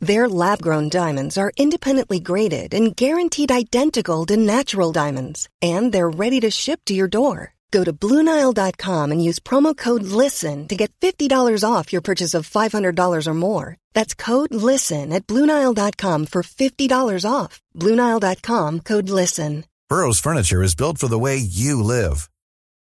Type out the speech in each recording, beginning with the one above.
Their lab grown diamonds are independently graded and guaranteed identical to natural diamonds, and they're ready to ship to your door. Go to BlueNile.com and use promo code LISTEN to get $50 off your purchase of $500 or more. That's code LISTEN at BlueNile.com for $50 off. BlueNile.com code LISTEN. Burrow's furniture is built for the way you live.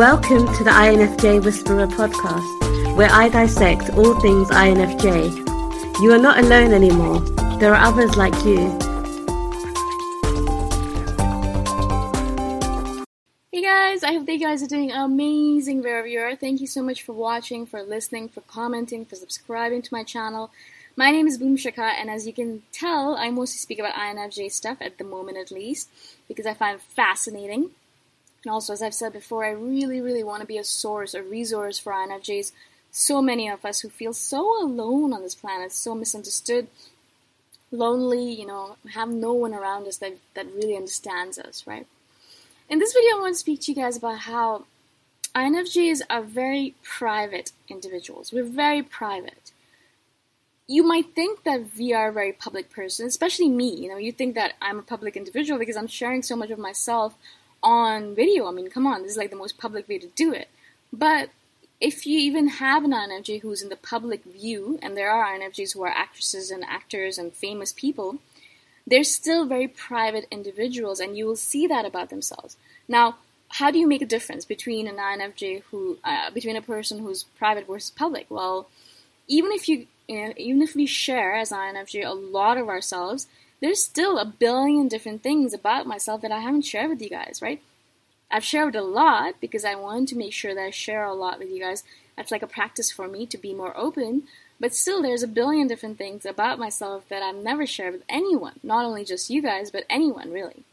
Welcome to the INFJ Whisperer podcast, where I dissect all things INFJ. You are not alone anymore. There are others like you. Hey guys, I hope that you guys are doing amazing wherever you are. Thank you so much for watching, for listening, for commenting, for subscribing to my channel. My name is Boom Shikha, and as you can tell, I mostly speak about INFJ stuff at the moment at least, because I find it fascinating. And also, as I've said before, I really, really want to be a source, a resource for INFJs. So many of us who feel so alone on this planet, so misunderstood, lonely, you know, have no one around us that, that really understands us, right? In this video, I want to speak to you guys about how INFJs are very private individuals. We're very private. You might think that we are a very public person, especially me. You know, you think that I'm a public individual because I'm sharing so much of myself on video. I mean, come on, this is like the most public way to do it. But if you even have an INFJ who's in the public view, and there are INFJs who are actresses and actors and famous people, they're still very private individuals, and you will see that about themselves. Now, how do you make a difference between an INFJ who, uh, between a person who's private versus public? Well, even if you, you know, even if we share as INFJ a lot of ourselves, there's still a billion different things about myself that I haven't shared with you guys, right? I've shared a lot because I want to make sure that I share a lot with you guys. That's like a practice for me to be more open. But still, there's a billion different things about myself that I've never shared with anyone. Not only just you guys, but anyone really.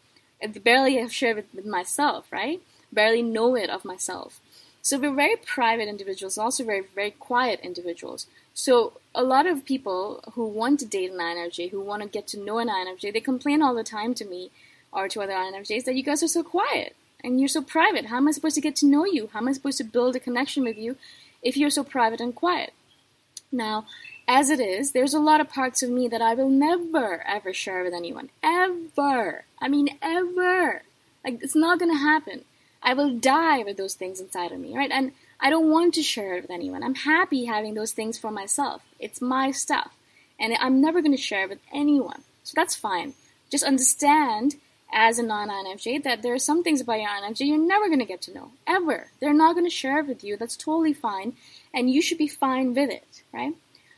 I barely have shared with, with myself, right? Barely know it of myself. So we're very private individuals, also very, very quiet individuals. So a lot of people who want to date an INFJ, who want to get to know an INFJ, they complain all the time to me or to other INFJs that you guys are so quiet and you're so private. How am I supposed to get to know you? How am I supposed to build a connection with you if you're so private and quiet? Now, as it is, there's a lot of parts of me that I will never ever share with anyone. Ever. I mean, ever. Like, it's not gonna happen. I will die with those things inside of me, right? And I don't want to share it with anyone. I'm happy having those things for myself. It's my stuff. And I'm never going to share it with anyone. So that's fine. Just understand as a non INFJ that there are some things about your INFJ you're never going to get to know. Ever. They're not going to share it with you. That's totally fine. And you should be fine with it, right?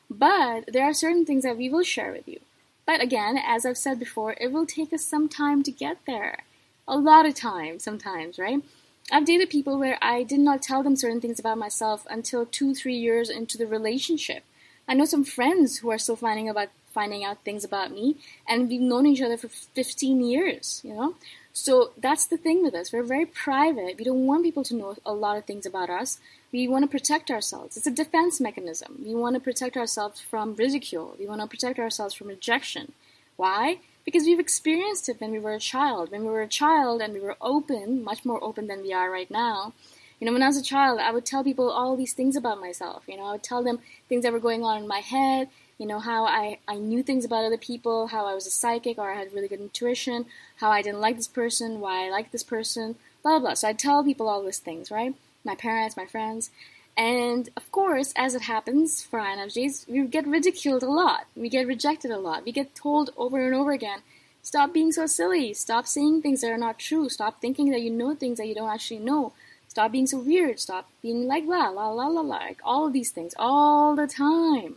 But there are certain things that we will share with you. But again, as I've said before, it will take us some time to get there. A lot of time, sometimes, right? I've dated people where I did not tell them certain things about myself until two, three years into the relationship. I know some friends who are still finding about finding out things about me, and we've known each other for 15 years, you know? So that's the thing with us. We're very private. We don't want people to know a lot of things about us. We want to protect ourselves. It's a defense mechanism. We want to protect ourselves from ridicule. We want to protect ourselves from rejection. Why? Because we've experienced it when we were a child. When we were a child and we were open, much more open than we are right now. You know, when I was a child, I would tell people all these things about myself. You know, I would tell them things that were going on in my head, you know, how I, I knew things about other people, how I was a psychic or I had really good intuition, how I didn't like this person, why I liked this person, blah, blah, blah. So I'd tell people all these things, right? My parents, my friends. And of course, as it happens for INFJs, we get ridiculed a lot. We get rejected a lot. We get told over and over again, Stop being so silly. Stop saying things that are not true. Stop thinking that you know things that you don't actually know. Stop being so weird. Stop being like la la la la la. Like all of these things all the time.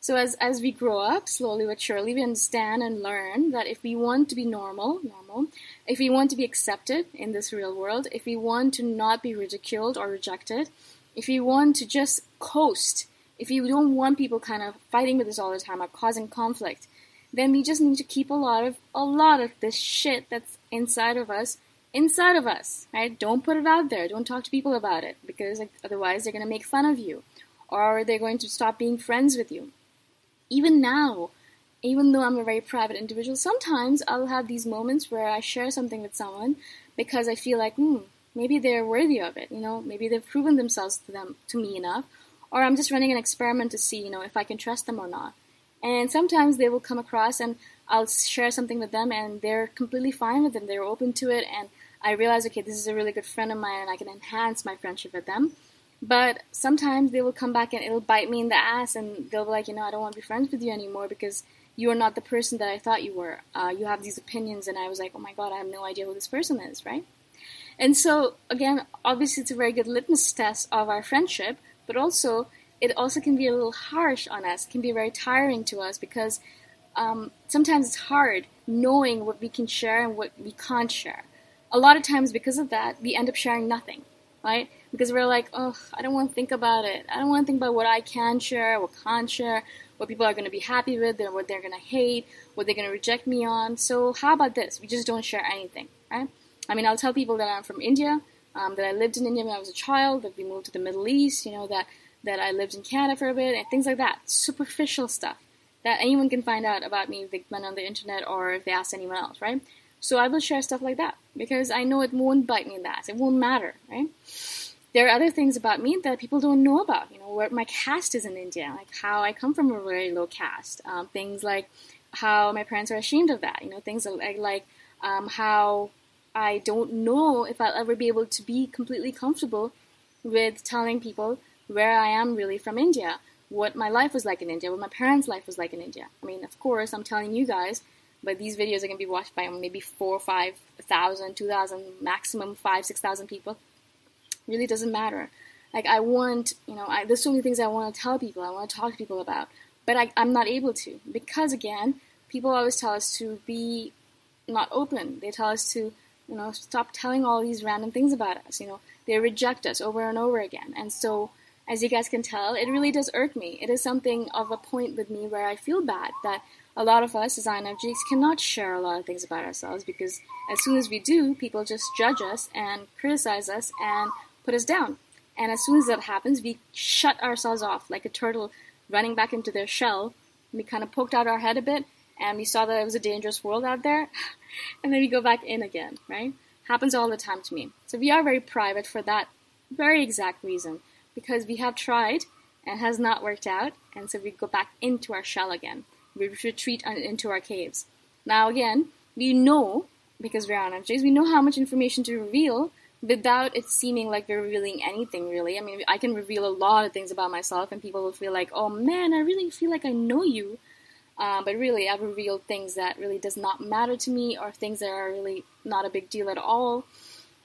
So as as we grow up, slowly but surely, we understand and learn that if we want to be normal, normal, if we want to be accepted in this real world, if we want to not be ridiculed or rejected, if you want to just coast, if you don't want people kind of fighting with us all the time or causing conflict, then we just need to keep a lot of a lot of this shit that's inside of us inside of us, right? Don't put it out there. Don't talk to people about it because otherwise they're going to make fun of you or they're going to stop being friends with you. Even now, even though I'm a very private individual, sometimes I'll have these moments where I share something with someone because I feel like, hmm, maybe they're worthy of it. You know, maybe they've proven themselves to them to me enough, or I'm just running an experiment to see, you know, if I can trust them or not. And sometimes they will come across and I'll share something with them and they're completely fine with it. They're open to it and I realize, okay, this is a really good friend of mine and I can enhance my friendship with them. But sometimes they will come back and it'll bite me in the ass and they'll be like, you know, I don't want to be friends with you anymore because you are not the person that I thought you were. Uh, you have these opinions. And I was like, oh my God, I have no idea who this person is, right? And so, again, obviously it's a very good litmus test of our friendship, but also it also can be a little harsh on us, can be very tiring to us because um, sometimes it's hard knowing what we can share and what we can't share. A lot of times, because of that, we end up sharing nothing, right? Because we're like, oh, I don't want to think about it. I don't want to think about what I can share, what can't share, what people are going to be happy with, what they're going to hate, what they're going to reject me on. So, how about this? We just don't share anything, right? I mean, I'll tell people that I'm from India, um, that I lived in India when I was a child, that we moved to the Middle East, you know, that that I lived in Canada for a bit, and things like that. Superficial stuff that anyone can find out about me if they went on the internet or if they ask anyone else, right? So I will share stuff like that because I know it won't bite me in the ass. It won't matter, right? There are other things about me that people don't know about. You know, where my caste is in India, like how I come from a very low caste. Um, things like how my parents are ashamed of that. You know, things like like um, how I don't know if I'll ever be able to be completely comfortable with telling people where I am really from India, what my life was like in India, what my parents' life was like in India. I mean, of course, I'm telling you guys, but these videos are going to be watched by maybe four, five thousand, two thousand, maximum five, six thousand people. Really doesn't matter. Like I want, you know, I, there's so many things I want to tell people. I want to talk to people about, but I, I'm not able to because again, people always tell us to be not open. They tell us to, you know, stop telling all these random things about us. You know, they reject us over and over again, and so as you guys can tell, it really does irk me. It is something of a point with me where I feel bad that a lot of us as INFJs cannot share a lot of things about ourselves because as soon as we do, people just judge us and criticize us and put us down. And as soon as that happens, we shut ourselves off like a turtle running back into their shell. We kind of poked out our head a bit and we saw that it was a dangerous world out there, and then we go back in again, right? Happens all the time to me. So we are very private for that very exact reason because we have tried and has not worked out, and so we go back into our shell again. We retreat into our caves. Now, again, we know, because we're on INFJs, we know how much information to reveal without it seeming like we're revealing anything really. I mean, I can reveal a lot of things about myself, and people will feel like, oh man, I really feel like I know you. Uh, but really, I've revealed things that really does not matter to me, or things that are really not a big deal at all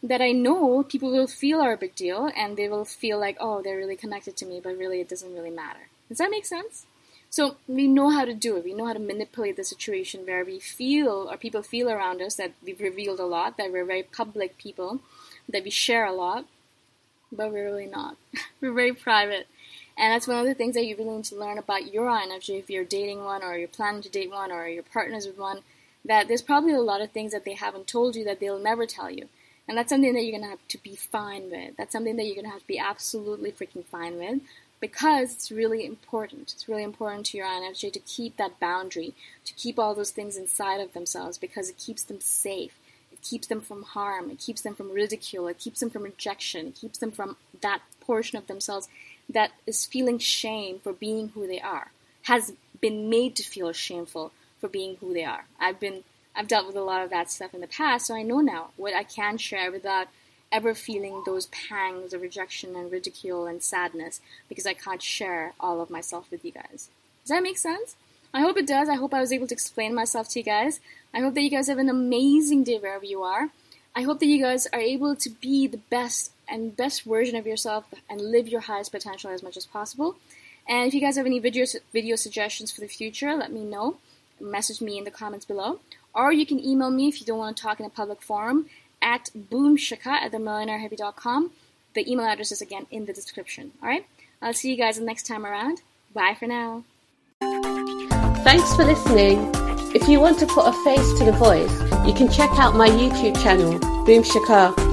that I know people will feel are a big deal and they will feel like, oh, they're really connected to me, but really it doesn't really matter. Does that make sense? So we know how to do it. We know how to manipulate the situation where we feel, or people feel around us, that we've revealed a lot, that we're very public people, that we share a lot, but we're really not. we're very private. And that's one of the things that you really need to learn about your INFJ if you're dating one, or you're planning to date one, or you're partners with one, that there's probably a lot of things that they haven't told you that they'll never tell you. And that's something that you're going to have to be fine with. That's something that you're going to have to be absolutely freaking fine with because it's really important. It's really important to your INFJ to keep that boundary, to keep all those things inside of themselves because it keeps them safe. It keeps them from harm. It keeps them from ridicule. It keeps them from rejection. It keeps them from that portion of themselves that is feeling shame for being who they are, has been made to feel shameful for being who they are. I've been I've dealt with a lot of that stuff in the past, so I know now what I can share without ever feeling those pangs of rejection and ridicule and sadness because I can't share all of myself with you guys. Does that make sense? I hope it does. I hope I was able to explain myself to you guys. I hope that you guys have an amazing day wherever you are. I hope that you guys are able to be the best and best version of yourself and live your highest potential as much as possible. And if you guys have any video video suggestions for the future, let me know. Message me in the comments below. Or you can email me if you don't want to talk in a public forum at boomshikha at themillionairehippie.com. The email address is again in the description. Alright? I'll see you guys the next time around. Bye for now. Thanks for listening. If you want to put a face to the voice, you can check out my YouTube channel, Boom Shikha.